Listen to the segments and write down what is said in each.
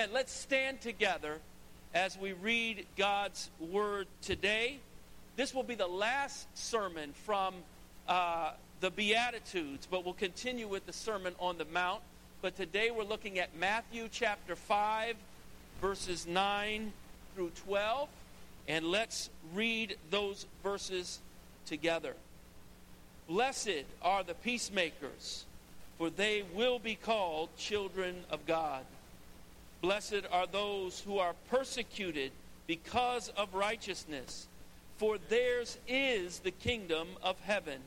Amen. Let's stand together as we read God's word today. This will be the last sermon from uh, the Beatitudes, but we'll continue with the Sermon on the Mount. But today we're looking at Matthew chapter 5, verses 9 through 12. And let's read those verses together. Blessed are the peacemakers, for they will be called children of God. Blessed are those who are persecuted because of righteousness, for theirs is the kingdom of heaven.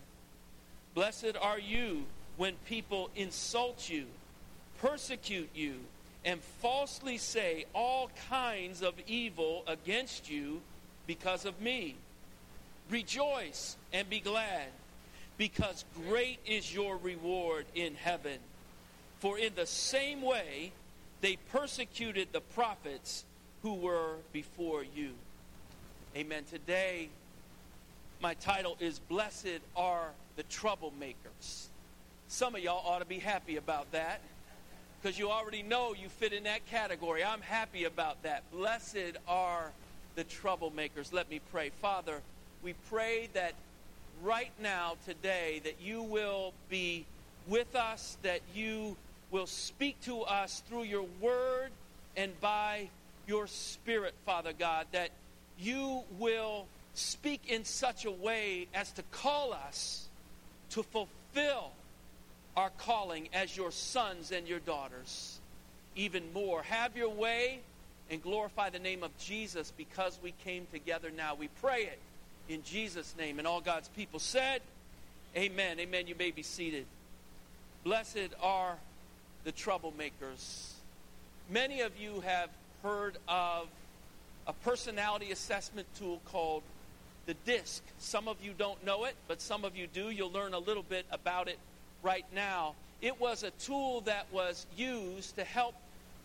Blessed are you when people insult you, persecute you, and falsely say all kinds of evil against you because of me. Rejoice and be glad, because great is your reward in heaven. For in the same way they persecuted the prophets who were before you. Amen. Today, my title is Blessed Are the Troublemakers. Some of y'all ought to be happy about that because you already know you fit in that category. I'm happy about that. Blessed are the troublemakers. Let me pray. Father, we pray that right now, today, that you will be with us, that you will speak to us through your word and by your spirit, Father God, that you will speak in such a way as to call us to fulfill our calling as your sons and your daughters even more. Have your way and glorify the name of Jesus because we came together now. We pray it in Jesus' name. And all God's people said, Amen. Amen. You may be seated. Blessed are the troublemakers. Many of you have heard of a personality assessment tool called the DISC. Some of you don't know it, but some of you do. You'll learn a little bit about it right now. It was a tool that was used to help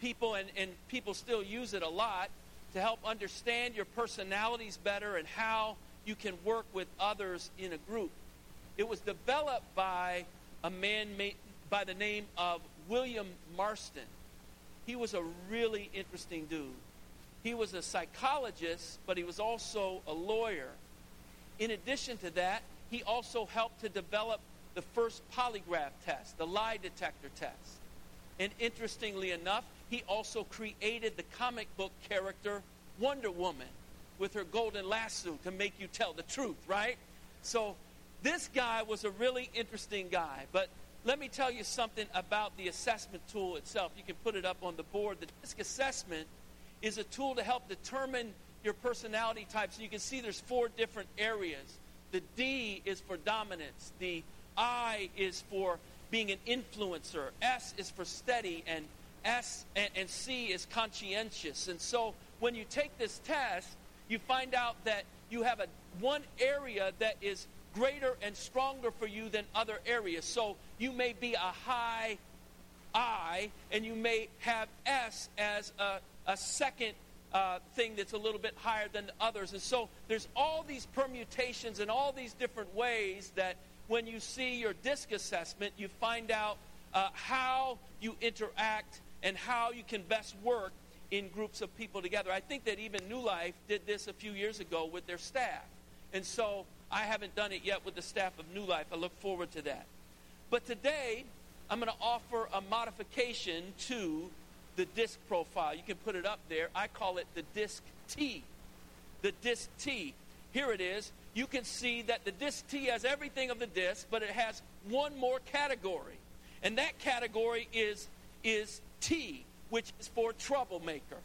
people, and, and people still use it a lot, to help understand your personalities better and how you can work with others in a group. It was developed by a man made, by the name of William Marston. He was a really interesting dude. He was a psychologist, but he was also a lawyer. In addition to that, he also helped to develop the first polygraph test, the lie detector test. And interestingly enough, he also created the comic book character Wonder Woman with her golden lasso to make you tell the truth, right? So this guy was a really interesting guy. But let me tell you something about the assessment tool itself. You can put it up on the board. The DISC assessment is a tool to help determine your personality types. And you can see there's four different areas. The D is for dominance. The I is for being an influencer. S is for steady. And S and, and C is conscientious. And so when you take this test, you find out that you have a one area that is greater and stronger for you than other areas. So you may be a high I, and you may have S as a, a second uh, thing that's a little bit higher than the others. And so there's all these permutations and all these different ways that when you see your disc assessment, you find out uh, how you interact and how you can best work in groups of people together. I think that even New Life did this a few years ago with their staff. And so I haven't done it yet with the staff of New Life. I look forward to that. But today, I'm going to offer a modification to the disc profile. You can put it up there. I call it the disc T. The disc T. Here it is. You can see that the disc T has everything of the disc, but it has one more category. And that category is, is T, which is for troublemaker.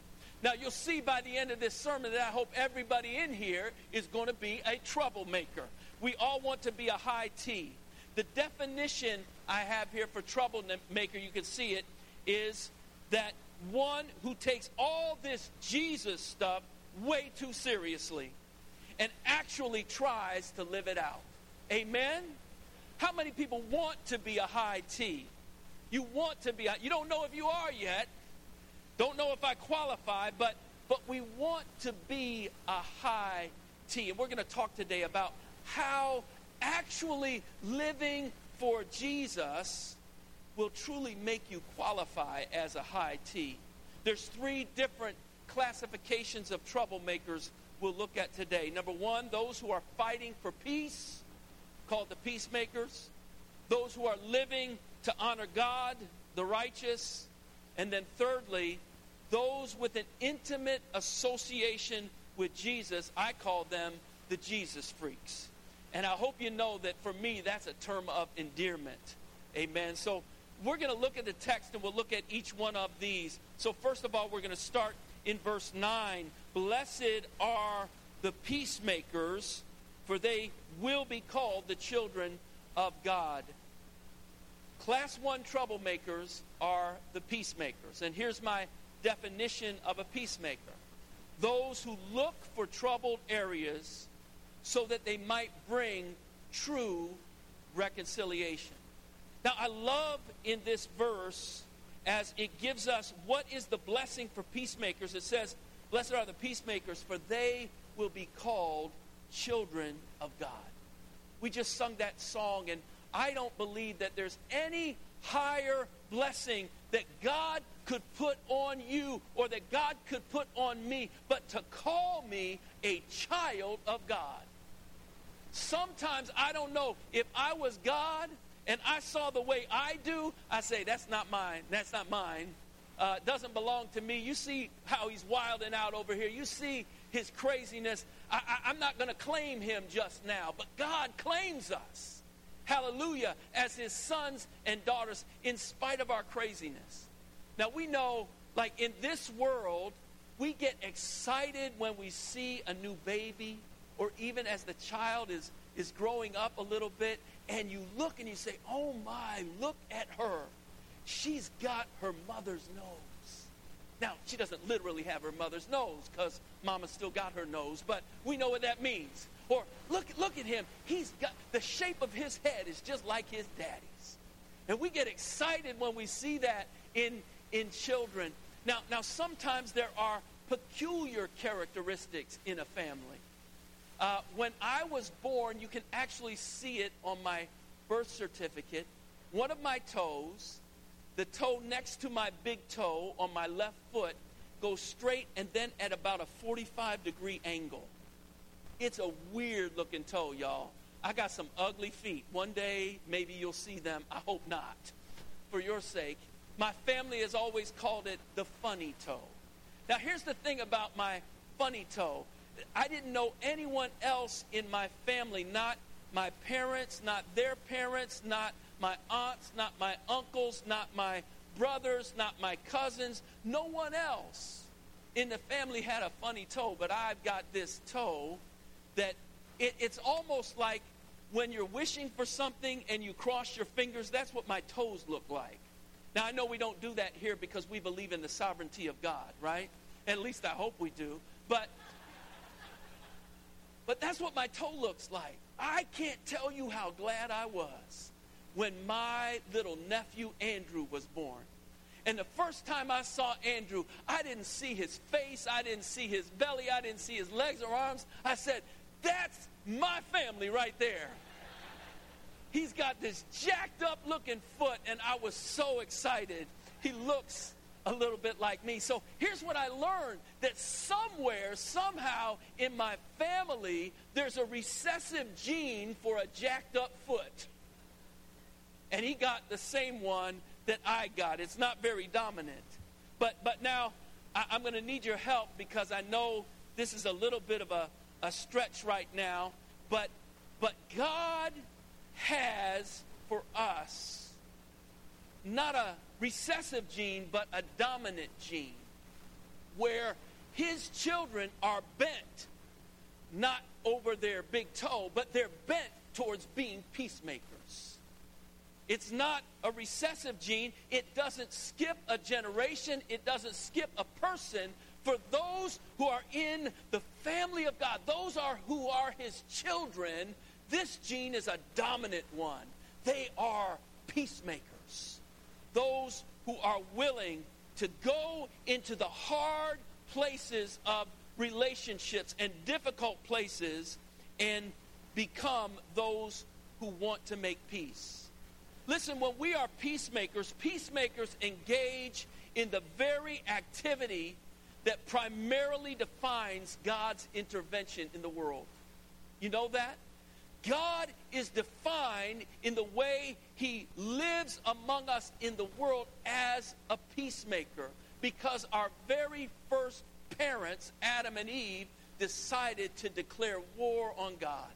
Now, you'll see by the end of this sermon that I hope everybody in here is going to be a troublemaker. We all want to be a high T. The definition I have here for troublemaker, you can see it, is that one who takes all this Jesus stuff way too seriously and actually tries to live it out. Amen? How many people want to be a high T? You want to be, a, you don't know if you are yet, don't know if I qualify, but but we want to be a high T. And we're going to talk today about how actually living for Jesus will truly make you qualify as a high T. There's three different classifications of troublemakers we'll look at today. Number one, those who are fighting for peace, called the peacemakers. Those who are living to honor God, the righteous. And then thirdly, those with an intimate association with Jesus, I call them the Jesus freaks. And I hope you know that for me, that's a term of endearment. Amen. So we're going to look at the text and we'll look at each one of these. So, first of all, we're going to start in verse 9. Blessed are the peacemakers, for they will be called the children of God. Class 1 troublemakers are the peacemakers. And here's my definition of a peacemaker those who look for troubled areas so that they might bring true reconciliation. Now, I love in this verse as it gives us what is the blessing for peacemakers. It says, Blessed are the peacemakers, for they will be called children of God. We just sung that song, and I don't believe that there's any higher blessing that God could put on you or that God could put on me, but to call me a child of God. Sometimes I don't know if I was God and I saw the way I do, I say, that's not mine. That's not mine. Uh, doesn't belong to me. You see how he's wilding out over here. You see his craziness. I, I, I'm not going to claim him just now, but God claims us. Hallelujah, as his sons and daughters, in spite of our craziness. Now, we know, like in this world, we get excited when we see a new baby, or even as the child is, is growing up a little bit, and you look and you say, Oh my, look at her. She's got her mother's nose. Now, she doesn't literally have her mother's nose because mama still got her nose, but we know what that means. Or look, look at him. He's got the shape of his head is just like his daddy's. And we get excited when we see that in, in children. Now, now, sometimes there are peculiar characteristics in a family. Uh, when I was born, you can actually see it on my birth certificate. One of my toes, the toe next to my big toe on my left foot, goes straight and then at about a 45 degree angle. It's a weird looking toe, y'all. I got some ugly feet. One day, maybe you'll see them. I hope not. For your sake. My family has always called it the funny toe. Now, here's the thing about my funny toe I didn't know anyone else in my family, not my parents, not their parents, not my aunts, not my uncles, not my brothers, not my cousins. No one else in the family had a funny toe, but I've got this toe that it, it's almost like when you're wishing for something and you cross your fingers, that's what my toes look like. Now, I know we don't do that here because we believe in the sovereignty of God, right? At least I hope we do. But but that's what my toe looks like. I can't tell you how glad I was when my little nephew Andrew was born. And the first time I saw Andrew, I didn't see his face, I didn't see his belly, I didn't see his legs or arms. I said, That's my family right there. He's got this jacked up looking foot, and I was so excited. He looks a little bit like me. So here's what I learned that somewhere, somehow in my family, there's a recessive gene for a jacked up foot. And he got the same one that I got. It's not very dominant. But, but now I, am going to need your help because I know this is a little bit of a, a stretch right now. But, but God has for us not a recessive gene, but a dominant gene, where his children are bent not over their big toe, but they're bent towards being peacemakers. It's not a recessive gene. It doesn't skip a generation. It doesn't skip a person. For those who are in the family of God, those are who are his children, this gene is a dominant one. They are peacemakers those who are willing to go into the hard places of relationships and difficult places and become those who want to make peace. Listen, when we are peacemakers, peacemakers engage in the very activity that primarily defines God's intervention in the world. You know that? God is defined in the way he lives among us in the world as a peacemaker because our very first parents, Adam and Eve, decided to declare war on God.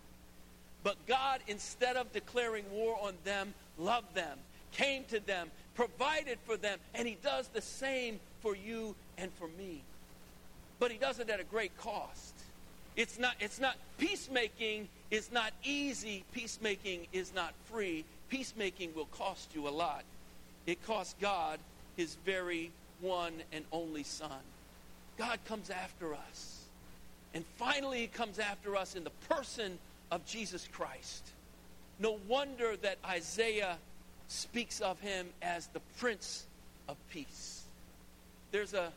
But God, instead of declaring war on them, loved them, came to them, provided for them, and He does the same for you and for me. But He does it at a great cost. It's not, it's not, peacemaking is not easy. Peacemaking is not free. Peacemaking will cost you a lot. It cost God his very one and only Son. God comes after us. And finally, he comes after us in the person of Jesus Christ. No wonder that Isaiah speaks of him as the Prince of Peace. There's a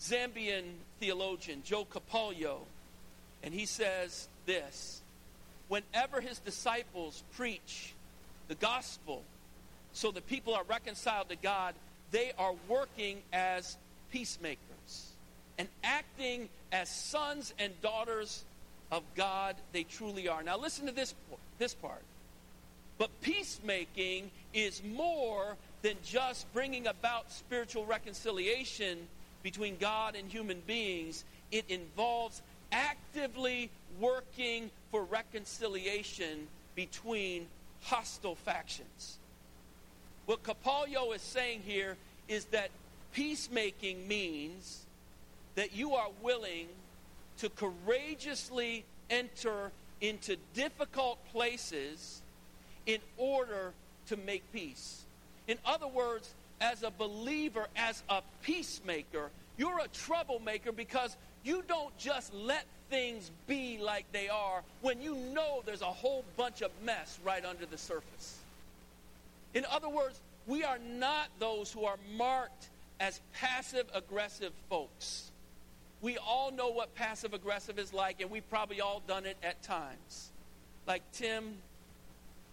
Zambian theologian, Joe Kapolyo, and he says this Whenever his disciples preach the gospel so that people are reconciled to God, they are working as peacemakers and acting as sons and daughters of God they truly are. Now, listen to this, this part. But peacemaking is more than just bringing about spiritual reconciliation between God and human beings, it involves actively working for reconciliation between hostile factions. What Kapolyo is saying here is that peacemaking means that you are willing to courageously enter into difficult places in order to make peace. In other words, as a believer, as a peacemaker, you're a troublemaker because you don't just let things be like they are when you know there's a whole bunch of mess right under the surface. In other words, we are not those who are marked as passive aggressive folks. We all know what passive aggressive is like, and we've probably all done it at times. Like, Tim,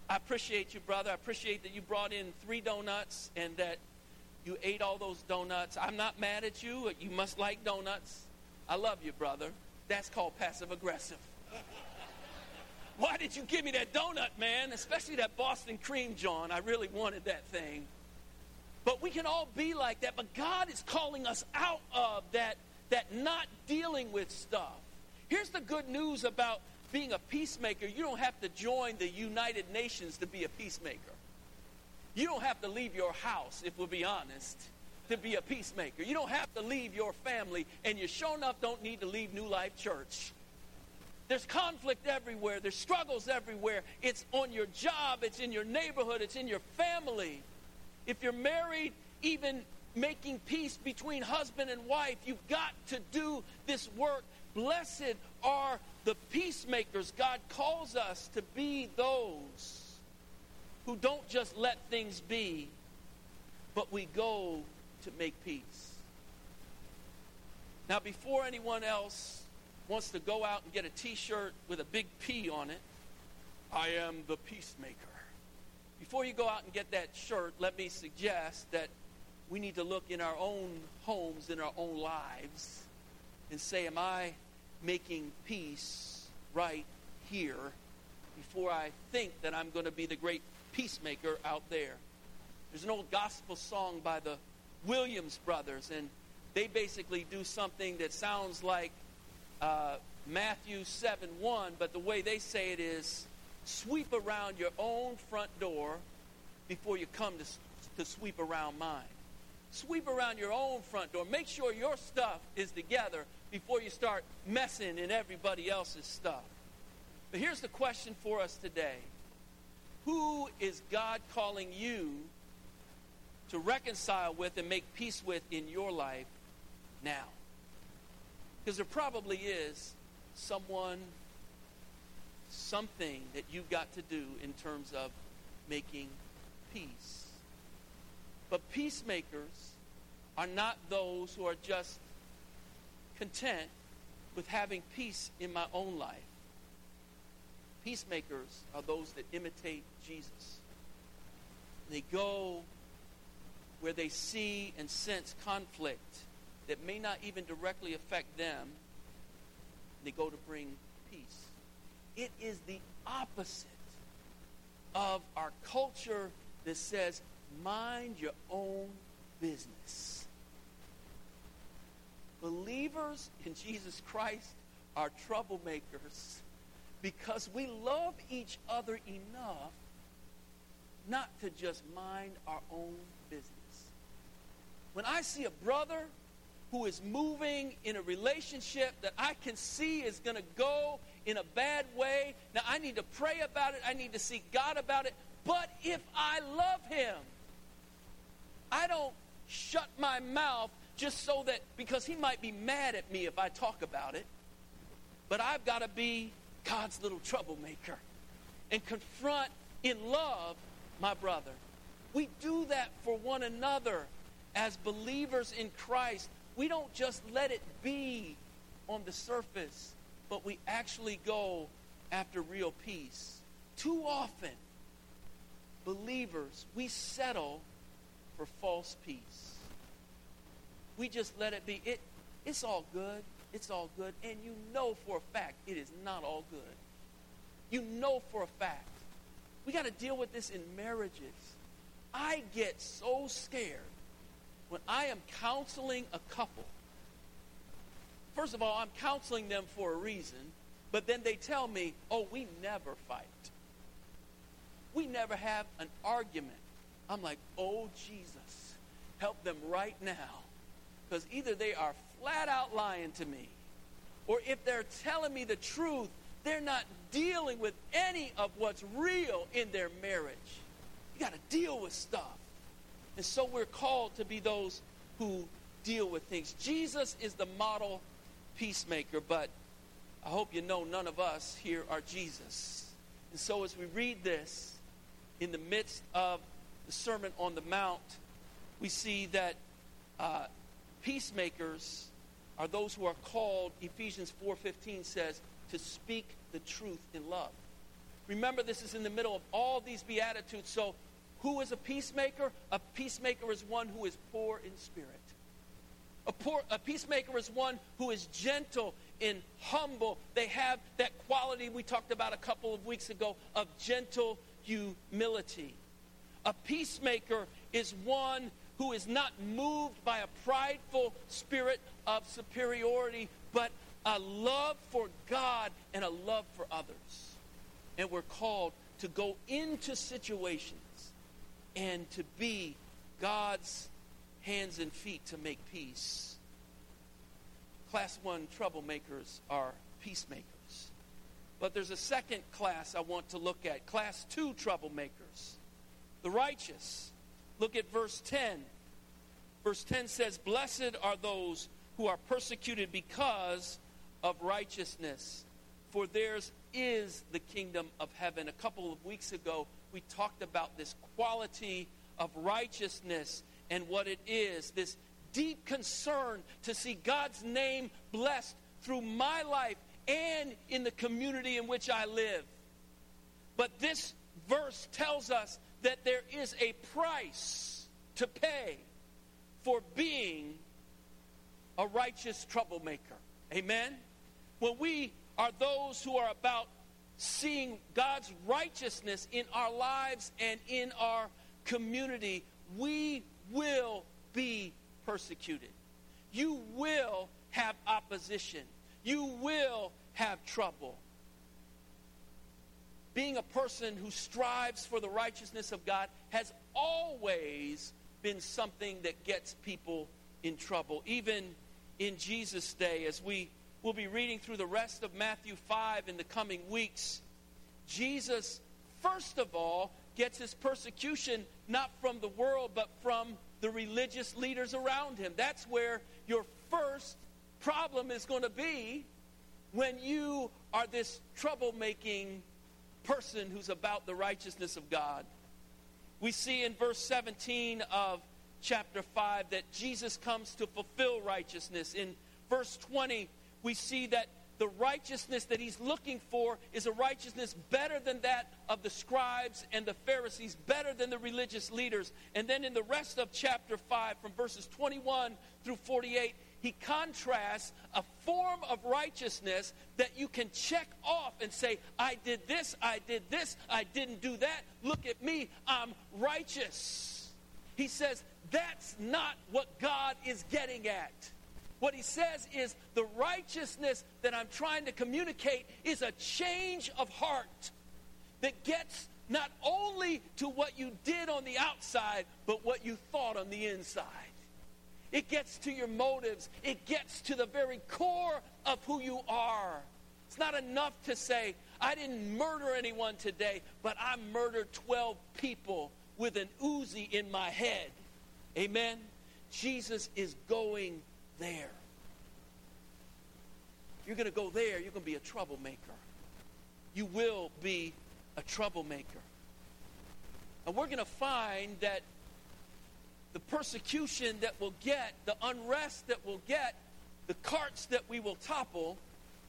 I appreciate you, brother. I appreciate that you brought in three donuts and that you ate all those donuts. I'm not mad at you. You must like donuts. I love you, brother. That's called passive aggressive. Why did you give me that donut, man? Especially that Boston cream, John. I really wanted that thing. But we can all be like that. But God is calling us out of that, that not dealing with stuff. Here's the good news about being a peacemaker. You don't have to join the United Nations to be a peacemaker. You don't have to leave your house, if we'll be honest, to be a peacemaker. You don't have to leave your family, and you sure enough don't need to leave New Life Church. There's conflict everywhere, there's struggles everywhere. It's on your job, it's in your neighborhood, it's in your family. If you're married, even making peace between husband and wife, you've got to do this work. Blessed are the peacemakers. God calls us to be those who don't just let things be, but we go to make peace. Now, before anyone else wants to go out and get a t shirt with a big P on it, I am the peacemaker. Before you go out and get that shirt, let me suggest that we need to look in our own homes, in our own lives, and say, Am I making peace right here before I think that I'm going to be the great peacemaker out there? There's an old gospel song by the Williams brothers, and they basically do something that sounds like uh, Matthew 7 1, but the way they say it is sweep around your own front door before you come to, to sweep around mine. Sweep around your own front door. Make sure your stuff is together before you start messing in everybody else's stuff. But here's the question for us today Who is God calling you to reconcile with and make peace with in your life now? Because there probably is someone something that you've got to do in terms of making peace. But peacemakers are not those who are just content with having peace in my own life. Peacemakers are those that imitate Jesus. They go where they see and sense conflict that may not even directly affect them, they go to bring peace. It is the opposite of our culture that says, mind your own business. Believers in Jesus Christ are troublemakers because we love each other enough not to just mind our own business. When I see a brother who is moving in a relationship that I can see is going to go in a bad way, now I need to pray about it, I need to seek God about it. But if I love him, I don't shut my mouth just so that, because he might be mad at me if I talk about it. But I've got to be God's little troublemaker and confront in love my brother. We do that for one another as believers in Christ. We don't just let it be on the surface, but we actually go after real peace. Too often, believers, we settle for false peace. We just let it be. It, it's all good. It's all good. And you know for a fact it is not all good. You know for a fact. We got to deal with this in marriages. I get so scared when I am counseling a couple. First of all, I'm counseling them for a reason, but then they tell me, oh, we never fight. We never have an argument. I'm like, oh, Jesus, help them right now. Because either they are flat out lying to me, or if they're telling me the truth, they're not dealing with any of what's real in their marriage. You got to deal with stuff. And so we're called to be those who deal with things. Jesus is the model peacemaker, but I hope you know none of us here are Jesus. And so as we read this, in the midst of the Sermon on the Mount, we see that uh, peacemakers are those who are called, Ephesians 4.15 says, to speak the truth in love. Remember, this is in the middle of all these Beatitudes. So, who is a peacemaker? A peacemaker is one who is poor in spirit. A, poor, a peacemaker is one who is gentle and humble. They have that quality we talked about a couple of weeks ago of gentle humility. A peacemaker is one who is not moved by a prideful spirit of superiority, but a love for God and a love for others. And we're called to go into situations and to be God's hands and feet to make peace. Class one troublemakers are peacemakers. But there's a second class I want to look at. Class two troublemakers. The righteous. Look at verse 10. Verse 10 says, Blessed are those who are persecuted because of righteousness, for theirs is the kingdom of heaven. A couple of weeks ago, we talked about this quality of righteousness and what it is this deep concern to see God's name blessed through my life and in the community in which I live. But this verse tells us that there is a price to pay for being a righteous troublemaker. Amen? When we are those who are about seeing God's righteousness in our lives and in our community, we will be persecuted. You will have opposition. You will have trouble. Being a person who strives for the righteousness of God has always been something that gets people in trouble. Even in Jesus' day, as we will be reading through the rest of Matthew 5 in the coming weeks, Jesus, first of all, gets his persecution not from the world, but from the religious leaders around him. That's where your first problem is going to be when you are this troublemaking person who's about the righteousness of God. We see in verse 17 of chapter 5 that Jesus comes to fulfill righteousness. In verse 20, we see that the righteousness that he's looking for is a righteousness better than that of the scribes and the Pharisees, better than the religious leaders. And then in the rest of chapter 5, from verses 21 through 48, he contrasts a form of righteousness that you can check off and say, I did this, I did this, I didn't do that. Look at me, I'm righteous. He says, that's not what God is getting at. What he says is the righteousness that I'm trying to communicate is a change of heart that gets not only to what you did on the outside, but what you thought on the inside. It gets to your motives, it gets to the very core of who you are. It's not enough to say, I didn't murder anyone today, but I murdered 12 people with an Uzi in my head. Amen? Jesus is going there. You're going to go there, you're going to be a troublemaker. You will be a troublemaker. And we're going to find that persecution that we'll get, the unrest that we'll get, the carts that we will topple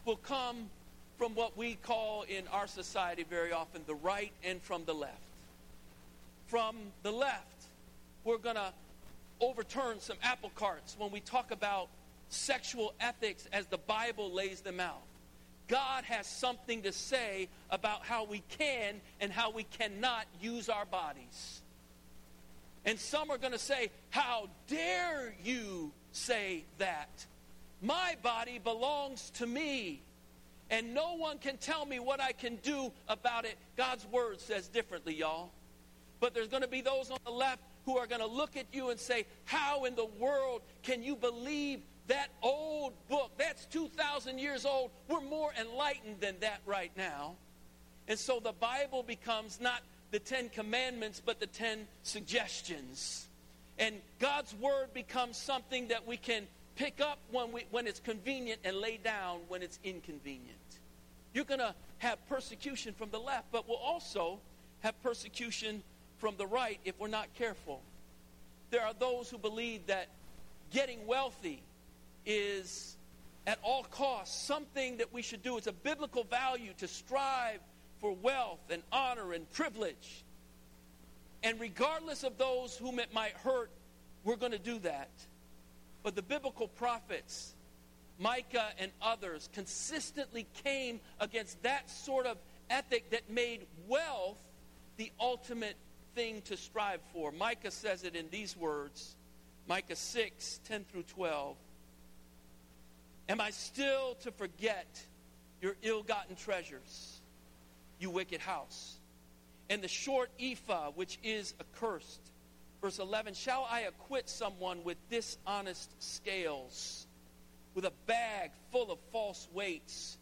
will come from what we call in our society very often the right and from the left. From the left, we're going to overturn some apple carts when we talk about sexual ethics as the Bible lays them out. God has something to say about how we can and how we cannot use our bodies. And some are going to say, How dare you say that? My body belongs to me. And no one can tell me what I can do about it. God's word says differently, y'all. But there's going to be those on the left who are going to look at you and say, How in the world can you believe that old book? That's 2,000 years old. We're more enlightened than that right now. And so the Bible becomes not the Ten Commandments, but the Ten Suggestions. And God's Word becomes something that we can pick up when, we, when it's convenient and lay down when it's inconvenient. You're going to have persecution from the left, but we'll also have persecution from the right if we're not careful. There are those who believe that getting wealthy is at all costs something that we should do. It's a biblical value to strive for wealth and honor and privilege. And regardless of those whom it might hurt, we're going to do that. But the biblical prophets, Micah and others, consistently came against that sort of ethic that made wealth the ultimate thing to strive for. Micah says it in these words Micah 6 10 through 12. Am I still to forget your ill gotten treasures, you wicked house, and the short ephah which is accursed? Verse 11 Shall I acquit someone with dishonest scales, with a bag full of false weights?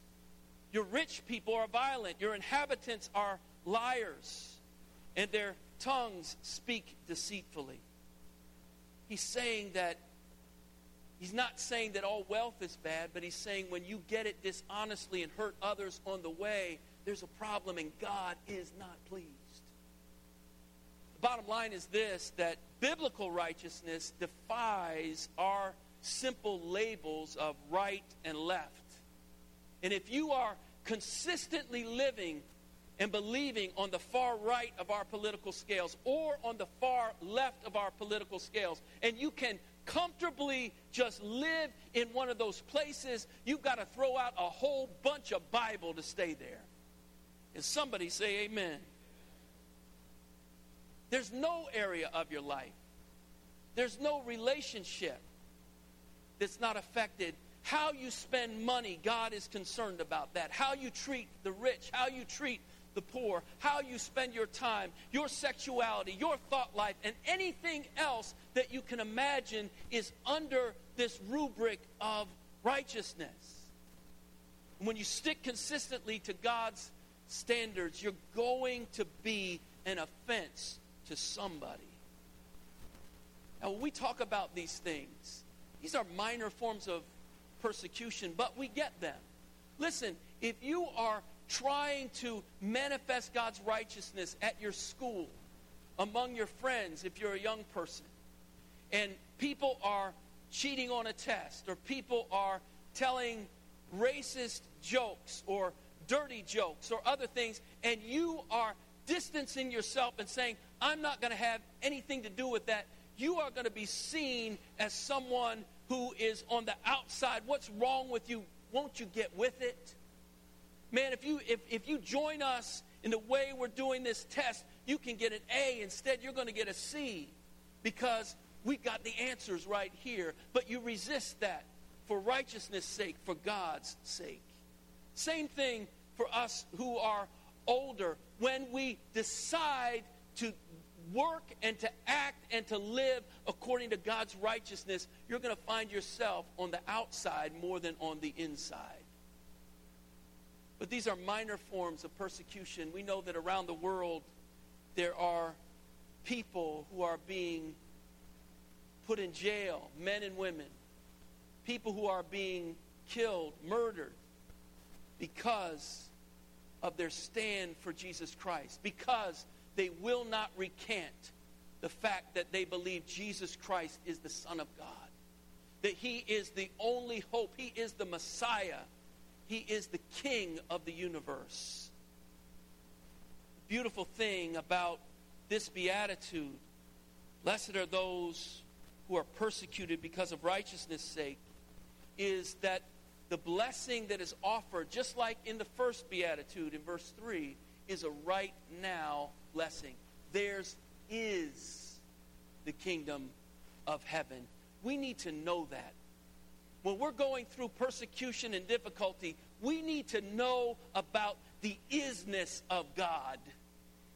Your rich people are violent, your inhabitants are liars, and their tongues speak deceitfully. He's saying that He's not saying that all wealth is bad, but he's saying when you get it dishonestly and hurt others on the way, there's a problem and God is not pleased. The bottom line is this that biblical righteousness defies our simple labels of right and left. And if you are consistently living and believing on the far right of our political scales or on the far left of our political scales. And you can comfortably just live in one of those places. You've got to throw out a whole bunch of Bible to stay there. And somebody say amen. There's no area of your life, there's no relationship that's not affected how you spend money, God is concerned about that. How you treat the rich, how you treat the poor, how you spend your time, your sexuality, your thought life, and anything else that you can imagine is under this rubric of righteousness. when you stick consistently to God's standards, you're going to be an offense to somebody. Now, when we talk about these things, these are minor forms of persecution, but we get them. Listen, if you are trying to manifest God's righteousness at your school, among your friends, if you're a young person, and people are cheating on a test, or people are telling racist jokes or dirty jokes or other things, and you are distancing yourself and saying, I'm not going to have anything to do with that, you are going to be seen as someone who is on the outside. What's wrong with you? Won't you get with it? Man, if you if, if you join us in the way we're doing this test, you can get an A. Instead, you're going to get a C because we got the answers right here. But you resist that for righteousness' sake, for God's sake. Same thing for us who are older. When we decide to work and to act and to live according to God's righteousness, you're going to find yourself on the outside more than on the inside. But these are minor forms of persecution. We know that around the world there are people who are being put in jail, men and women, people who are being killed, murdered, because of their stand for Jesus Christ, because they will not recant the fact that they believe Jesus Christ is the Son of God, that He is the only hope, He is the Messiah, He is the King of the universe. The beautiful thing about this beatitude blessed are those who are persecuted because of righteousness' sake, is that the blessing that is offered, just like in the first beatitude in verse 3, is a right now blessing. Theirs is the kingdom of heaven. We need to know that. When we're going through persecution and difficulty, we need to know about the isness of God.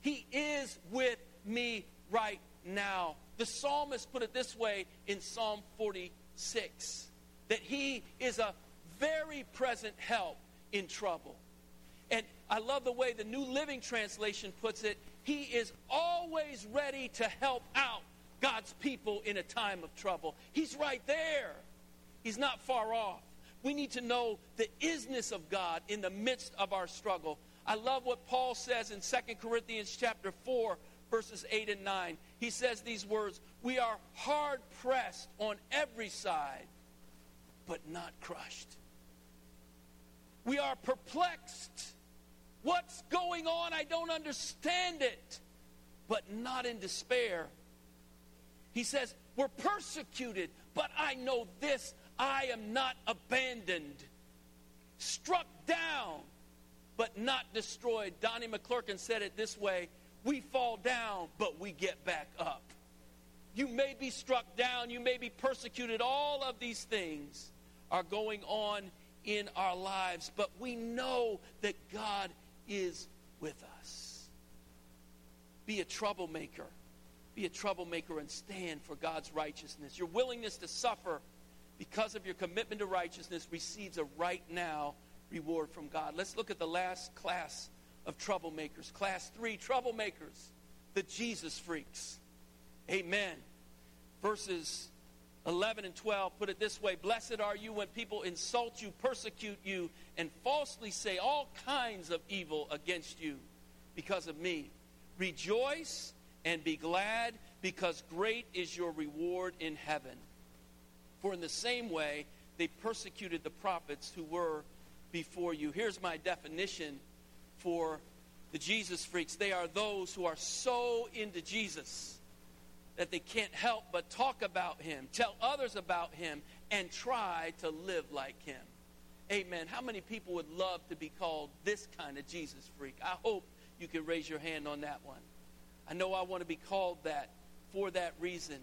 He is with me right now. The psalmist put it this way in Psalm 46 that he is a very present help in trouble. And I love the way the New Living Translation puts it. He is always ready to help out God's people in a time of trouble. He's right there. He's not far off. We need to know the isness of God in the midst of our struggle. I love what Paul says in 2 Corinthians chapter 4 verses 8 and 9. He says these words, "We are hard pressed on every side, but not crushed. We are perplexed, What's going on? I don't understand it. But not in despair. He says, We're persecuted, but I know this I am not abandoned. Struck down, but not destroyed. Donnie McClurkin said it this way We fall down, but we get back up. You may be struck down, you may be persecuted. All of these things are going on in our lives, but we know that God is with us. Be a troublemaker. Be a troublemaker and stand for God's righteousness. Your willingness to suffer because of your commitment to righteousness receives a right now reward from God. Let's look at the last class of troublemakers. Class three troublemakers, the Jesus freaks. Amen. Verses 11 and 12 put it this way Blessed are you when people insult you, persecute you, and falsely say all kinds of evil against you because of me. Rejoice and be glad, because great is your reward in heaven. For in the same way, they persecuted the prophets who were before you. Here's my definition for the Jesus freaks they are those who are so into Jesus that they can't help but talk about him, tell others about him, and try to live like him. Amen. How many people would love to be called this kind of Jesus freak? I hope you can raise your hand on that one. I know I want to be called that for that reason.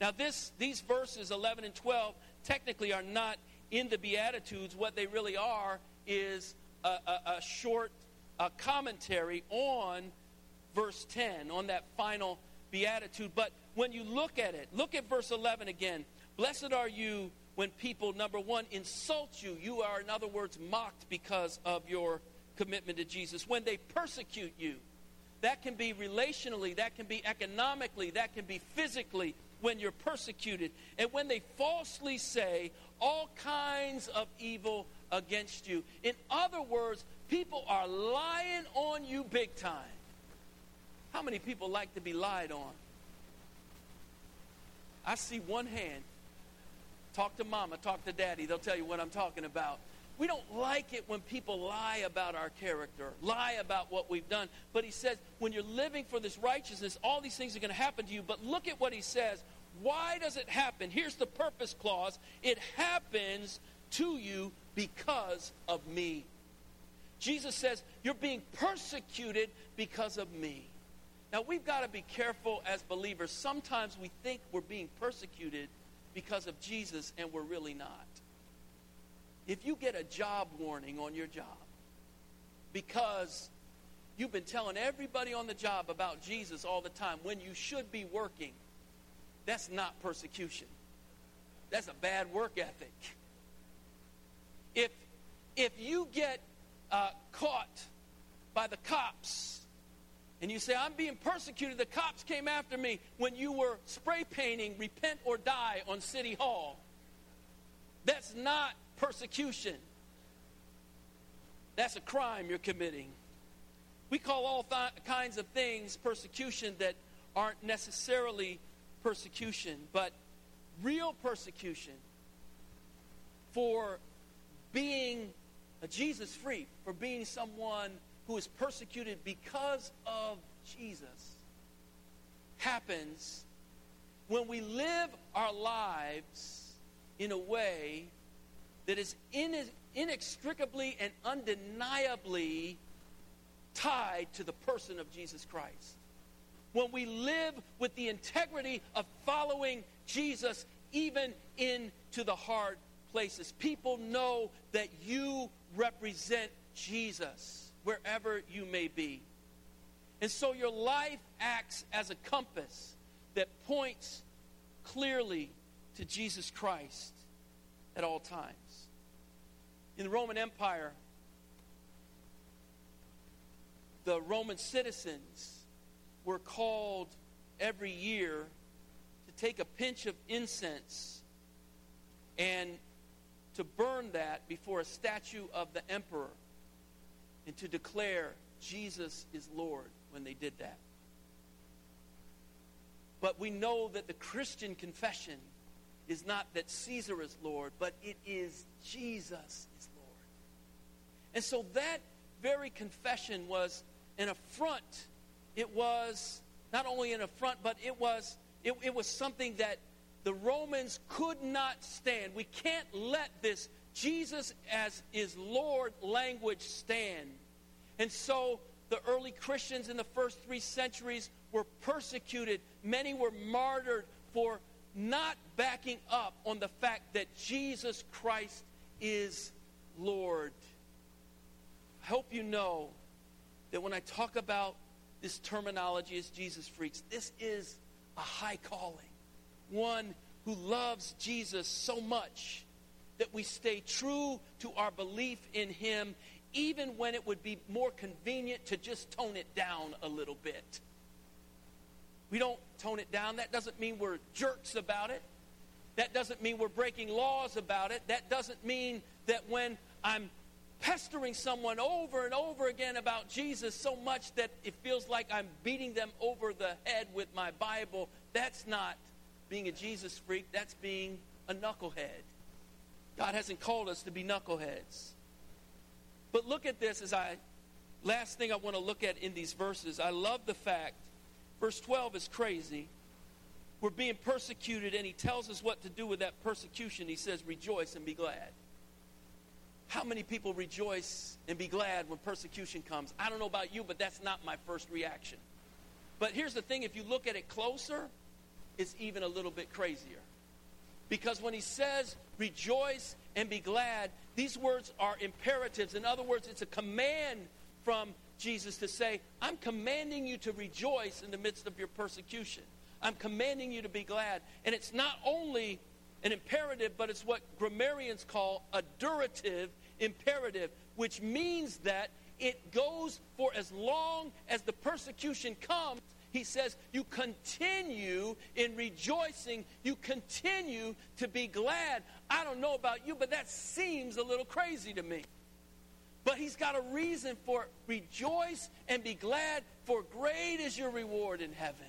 Now, this, these verses 11 and 12 technically are not in the Beatitudes. What they really are is a, a, a short a commentary on verse 10, on that final beatitude. But when you look at it, look at verse 11 again. Blessed are you when people, number one, insult you. You are, in other words, mocked because of your commitment to Jesus. When they persecute you, that can be relationally, that can be economically, that can be physically when you're persecuted. And when they falsely say all kinds of evil against you. In other words, people are lying on you big time. How many people like to be lied on? I see one hand. Talk to mama, talk to daddy. They'll tell you what I'm talking about. we don't like it when people lie about our character, lie about what we've done. But he says, when you're living for this righteousness, all these things are going to happen to you. But look at what he says. Why does it happen? Here's the purpose clause it happens to you because of me. Jesus says, You're being persecuted because of me. Now, we've got to be careful as believers. Sometimes we think we're being persecuted because of Jesus, and we're really not. If you get a job warning on your job because you've been telling everybody on the job about Jesus all the time when you should be working, that's not persecution. That's a bad work ethic. If, if you get uh, caught by the cops and you say, I'm being persecuted, the cops came after me when you were spray painting Repent or Die on City Hall. That's not persecution. That's a crime you're committing. We call all th- kinds of things persecution that aren't necessarily persecution, but real persecution for being a Jesus freak, for being someone who is persecuted because of Jesus happens when we live our lives in a way that is inextricably and undeniably tied to the person of Jesus Christ. When we live with the integrity of following Jesus even into the hard places, people know that you represent Jesus wherever you may be. And so your life acts as a compass that points clearly to Jesus Christ at all times. In the Roman Empire, the Roman citizens were called every year to take a pinch of incense and to burn that before a statue of the emperor and to declare Jesus is Lord when they did that. But we know that the Christian confession is not that Caesar is Lord, but it is Jesus is Lord. And so that very confession was an affront. It was not only an affront, but it was it, it was something that the Romans could not stand. We can't let this Jesus as is Lord language stand. And so the early Christians in the first three centuries were persecuted. Many were martyred for not backing up on the fact that Jesus Christ is Lord. I hope you know that when I talk about this terminology as Jesus freaks, this is a high calling. One who loves Jesus so much that we stay true to our belief in him, even when it would be more convenient to just tone it down a little bit. We don't tone it down. That doesn't mean we're jerks about it. That doesn't mean we're breaking laws about it. That doesn't mean that when I'm pestering someone over and over again about Jesus so much that it feels like I'm beating them over the head with my Bible, that's not being a Jesus freak. That's being a knucklehead. God hasn't called us to be knuckleheads. But look at this as I, last thing I want to look at in these verses. I love the fact, verse 12 is crazy. We're being persecuted, and he tells us what to do with that persecution. He says, Rejoice and be glad. How many people rejoice and be glad when persecution comes? I don't know about you, but that's not my first reaction. But here's the thing if you look at it closer, it's even a little bit crazier. Because when he says, rejoice and be glad, these words are imperatives. In other words, it's a command from Jesus to say, I'm commanding you to rejoice in the midst of your persecution. I'm commanding you to be glad. And it's not only an imperative, but it's what grammarians call a durative imperative, which means that it goes for as long as the persecution comes he says, You continue in rejoicing. You continue to be glad. I don't know about you, but that seems a little crazy to me. But he's got a reason for. Rejoice and be glad, for great is your reward in heaven.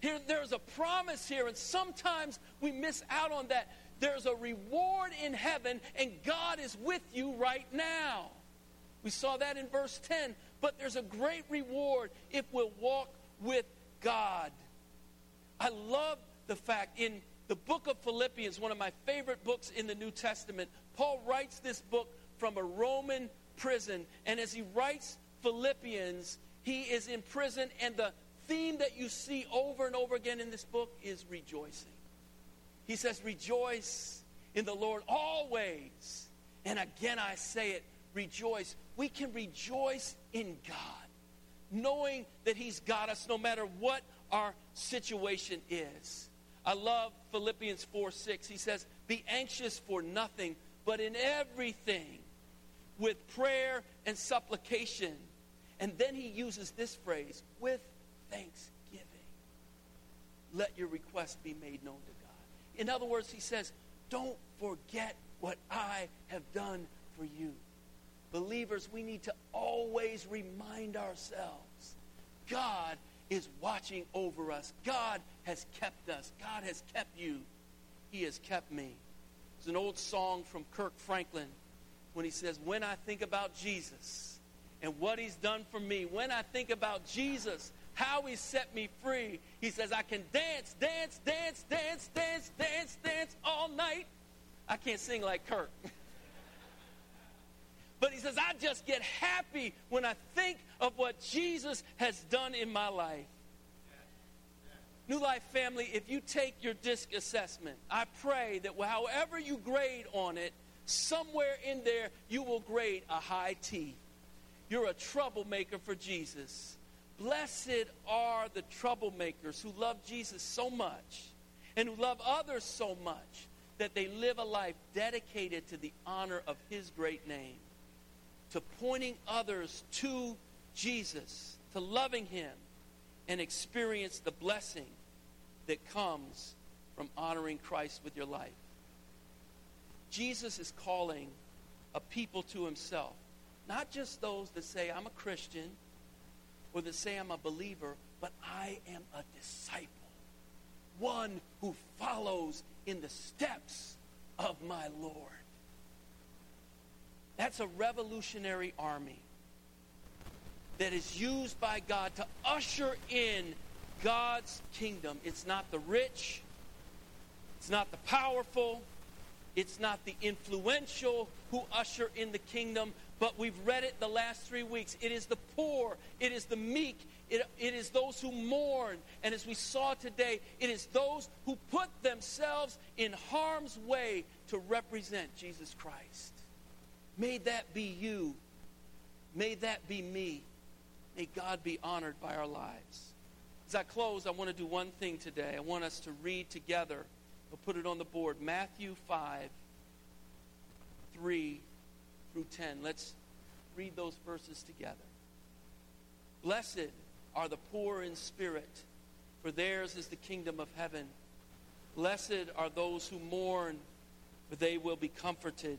Here, there's a promise here, and sometimes we miss out on that. there's a reward in heaven, and God is with you right now. We saw that in verse 10. But there's a great reward if we'll walk with God. I love the fact in the book of Philippians, one of my favorite books in the New Testament, Paul writes this book from a Roman prison. And as he writes Philippians, he is in prison, and the theme that you see over and over again in this book is rejoicing. He says, Rejoice in the Lord always. And again, I say it, rejoice. We can rejoice in God, knowing that He's got us no matter what our situation is. I love Philippians 4 6. He says, Be anxious for nothing, but in everything, with prayer and supplication. And then he uses this phrase, with thanksgiving. Let your request be made known to God. In other words, he says, Don't forget what I have done for you. Believers, we need to always remind ourselves God is watching over us. God has kept us. God has kept you. He has kept me. It's an old song from Kirk Franklin when he says, When I think about Jesus and what he's done for me, when I think about Jesus, how he set me free, he says, I can dance, dance, dance, dance, dance, dance, dance all night. I can't sing like Kirk. But he says, I just get happy when I think of what Jesus has done in my life. New Life family, if you take your disc assessment, I pray that however you grade on it, somewhere in there you will grade a high T. You're a troublemaker for Jesus. Blessed are the troublemakers who love Jesus so much and who love others so much that they live a life dedicated to the honor of his great name to pointing others to Jesus, to loving Him, and experience the blessing that comes from honoring Christ with your life. Jesus is calling a people to Himself, not just those that say, I'm a Christian, or that say, I'm a believer, but I am a disciple, one who follows in the steps of my Lord. That's a revolutionary army that is used by God to usher in God's kingdom. It's not the rich, it's not the powerful, it's not the influential who usher in the kingdom, but we've read it the last three weeks. It is the poor, it is the meek, it, it is those who mourn. And as we saw today, it is those who put themselves in harm's way to represent Jesus Christ. May that be you. May that be me. May God be honored by our lives. As I close, I want to do one thing today. I want us to read together. We'll put it on the board. Matthew 5, 3 through 10. Let's read those verses together. Blessed are the poor in spirit, for theirs is the kingdom of heaven. Blessed are those who mourn, for they will be comforted.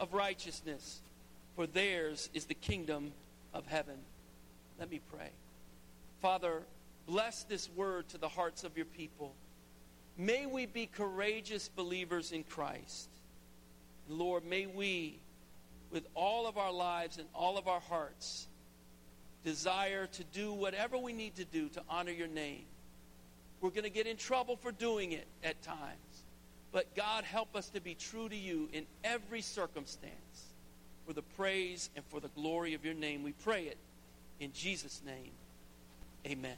of righteousness, for theirs is the kingdom of heaven. Let me pray. Father, bless this word to the hearts of your people. May we be courageous believers in Christ. Lord, may we, with all of our lives and all of our hearts, desire to do whatever we need to do to honor your name. We're going to get in trouble for doing it at times. But God, help us to be true to you in every circumstance for the praise and for the glory of your name. We pray it in Jesus' name. Amen.